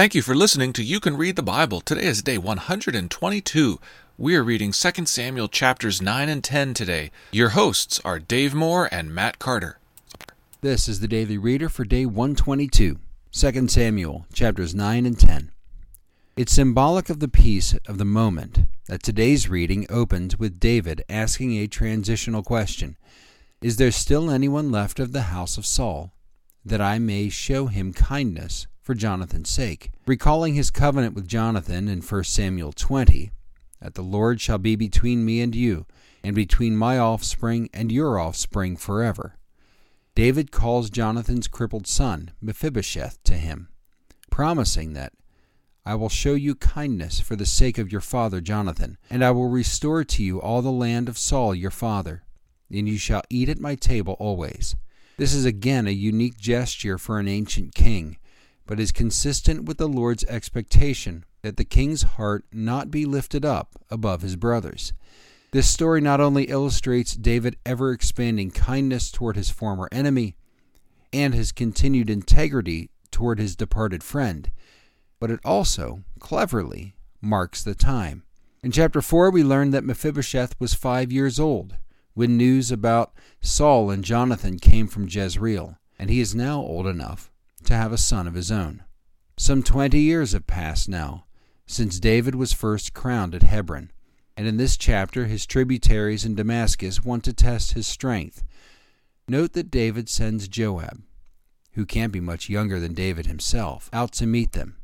Thank you for listening to You Can Read the Bible. Today is day 122. We are reading 2 Samuel chapters 9 and 10 today. Your hosts are Dave Moore and Matt Carter. This is the Daily Reader for day 122, 2 Samuel chapters 9 and 10. It's symbolic of the peace of the moment that today's reading opens with David asking a transitional question Is there still anyone left of the house of Saul, that I may show him kindness for Jonathan's sake? Recalling his covenant with Jonathan in 1 Samuel 20, that the Lord shall be between me and you, and between my offspring and your offspring forever. David calls Jonathan's crippled son, Mephibosheth, to him, promising that I will show you kindness for the sake of your father Jonathan, and I will restore to you all the land of Saul your father, and you shall eat at my table always. This is again a unique gesture for an ancient king, but is consistent with the Lord's expectation that the king's heart not be lifted up above his brothers. This story not only illustrates David ever expanding kindness toward his former enemy and his continued integrity toward his departed friend, but it also, cleverly, marks the time. In chapter 4, we learn that Mephibosheth was five years old when news about Saul and Jonathan came from Jezreel, and he is now old enough to have a son of his own. Some twenty years have passed now since David was first crowned at Hebron, and in this chapter his tributaries in Damascus want to test his strength. Note that David sends Joab, who can't be much younger than David himself, out to meet them.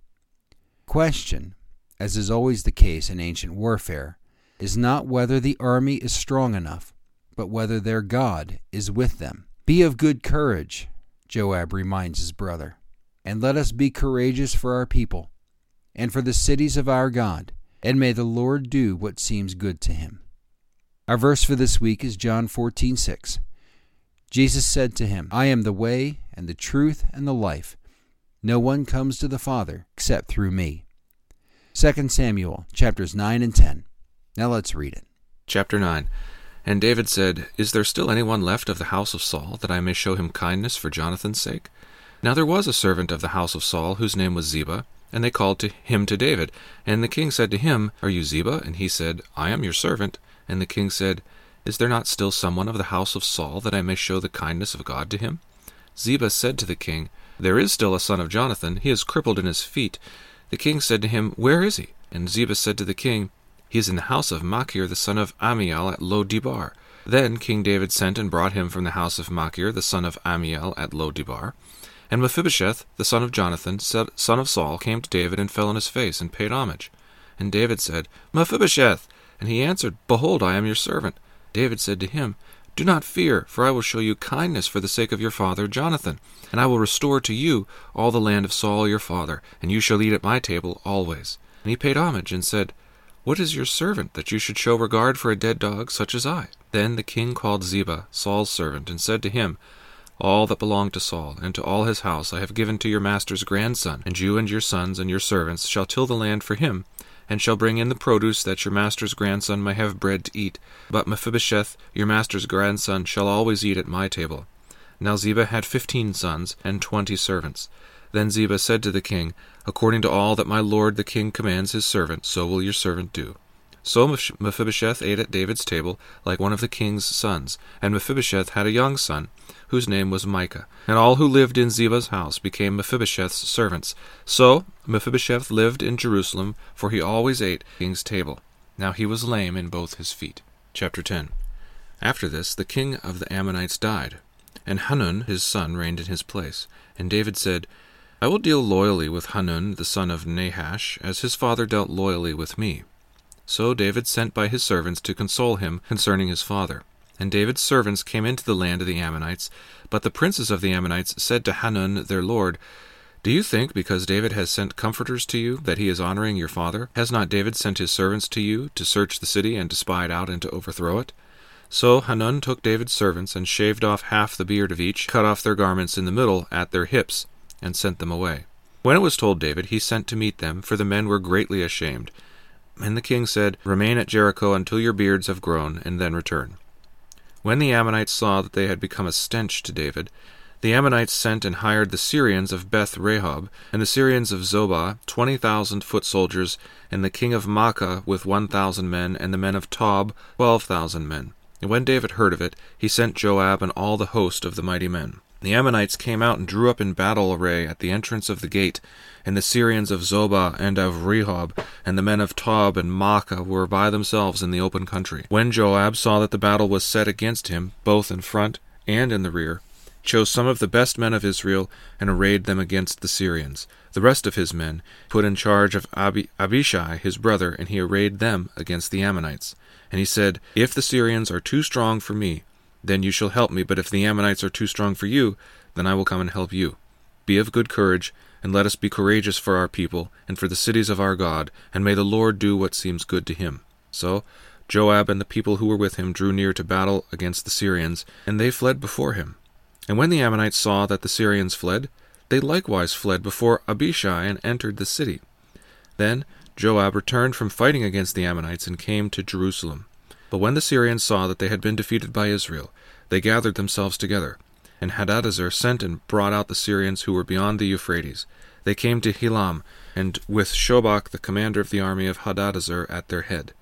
Question, as is always the case in ancient warfare, is not whether the army is strong enough, but whether their God is with them. Be of good courage, Joab reminds his brother, and let us be courageous for our people and for the cities of our God, and may the Lord do what seems good to him. Our verse for this week is John 14:6. Jesus said to him, I am the way and the truth and the life. No one comes to the Father except through me. 2 Samuel chapters 9 and 10. Now let's read it. Chapter 9 And David said, Is there still anyone left of the house of Saul, that I may show him kindness for Jonathan's sake? Now there was a servant of the house of Saul, whose name was Ziba, and they called to him to David. And the king said to him, Are you Ziba? And he said, I am your servant. And the king said, Is there not still someone of the house of Saul, that I may show the kindness of God to him? Ziba said to the king, There is still a son of Jonathan, he is crippled in his feet. The king said to him, Where is he? And Ziba said to the king, He is in the house of Machir the son of Ammiel at Lo Debar. Then King David sent and brought him from the house of Machir the son of Ammiel at Lo Debar. And Mephibosheth, the son of Jonathan, son of Saul, came to David and fell on his face and paid homage. And David said, Mephibosheth! And he answered, Behold, I am your servant. David said to him, Do not fear, for I will show you kindness for the sake of your father Jonathan, and I will restore to you all the land of Saul your father, and you shall eat at my table always. And he paid homage and said, What is your servant, that you should show regard for a dead dog such as I? Then the king called Ziba, Saul's servant, and said to him, all that belonged to Saul, and to all his house I have given to your master's grandson, and you and your sons and your servants shall till the land for him, and shall bring in the produce that your master's grandson may have bread to eat. But Mephibosheth, your master's grandson, shall always eat at my table. Now Ziba had fifteen sons and twenty servants. Then Ziba said to the king, According to all that my lord the king commands his servant, so will your servant do. So Mephibosheth ate at David's table like one of the king's sons, and Mephibosheth had a young son, whose name was Mica. And all who lived in Ziba's house became Mephibosheth's servants. So Mephibosheth lived in Jerusalem, for he always ate at the king's table. Now he was lame in both his feet. Chapter 10 After this the king of the Ammonites died, and Hanun his son reigned in his place. And David said, I will deal loyally with Hanun the son of Nahash, as his father dealt loyally with me. So David sent by his servants to console him concerning his father. And David's servants came into the land of the Ammonites. But the princes of the Ammonites said to Hanun their lord, Do you think, because David has sent comforters to you, that he is honoring your father? Has not David sent his servants to you, to search the city, and to spy it out, and to overthrow it? So Hanun took David's servants, and shaved off half the beard of each, cut off their garments in the middle, at their hips, and sent them away. When it was told David, he sent to meet them, for the men were greatly ashamed. And the king said, Remain at Jericho until your beards have grown, and then return. When the Ammonites saw that they had become a stench to David, The Ammonites sent and hired the Syrians of Beth Rehob, and the Syrians of Zobah, twenty thousand foot soldiers, and the king of Maacah with one thousand men, and the men of Tob twelve thousand men. And when David heard of it, he sent Joab and all the host of the mighty men. The Ammonites came out and drew up in battle array at the entrance of the gate, and the Syrians of Zobah and of Rehob, and the men of Tob and Maacah were by themselves in the open country. When Joab saw that the battle was set against him, both in front and in the rear, chose some of the best men of Israel and arrayed them against the Syrians. The rest of his men put in charge of Abi- Abishai his brother, and he arrayed them against the Ammonites. And he said, If the Syrians are too strong for me, then you shall help me, but if the Ammonites are too strong for you, then I will come and help you. Be of good courage, and let us be courageous for our people, and for the cities of our God, and may the Lord do what seems good to him. So Joab and the people who were with him drew near to battle against the Syrians, and they fled before him. And when the Ammonites saw that the Syrians fled, they likewise fled before Abishai and entered the city. Then Joab returned from fighting against the Ammonites and came to Jerusalem. But when the Syrians saw that they had been defeated by Israel, they gathered themselves together. And Hadadezer sent and brought out the Syrians who were beyond the Euphrates. They came to Helam, and with Shobach the commander of the army of Hadadezer at their head.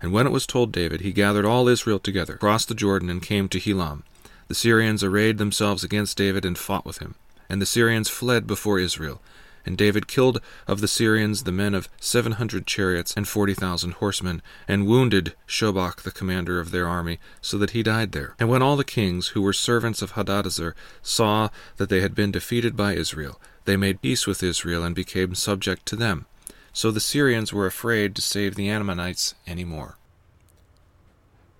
And when it was told David, he gathered all Israel together, crossed the Jordan, and came to Helam. The Syrians arrayed themselves against David and fought with him. And the Syrians fled before Israel. And David killed of the Syrians the men of seven hundred chariots and forty thousand horsemen, and wounded Shobach the commander of their army, so that he died there. And when all the kings who were servants of Hadadezer saw that they had been defeated by Israel, they made peace with Israel and became subject to them. So the Syrians were afraid to save the Ammonites any more.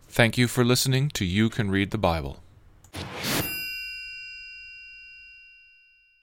Thank you for listening to You Can Read the Bible.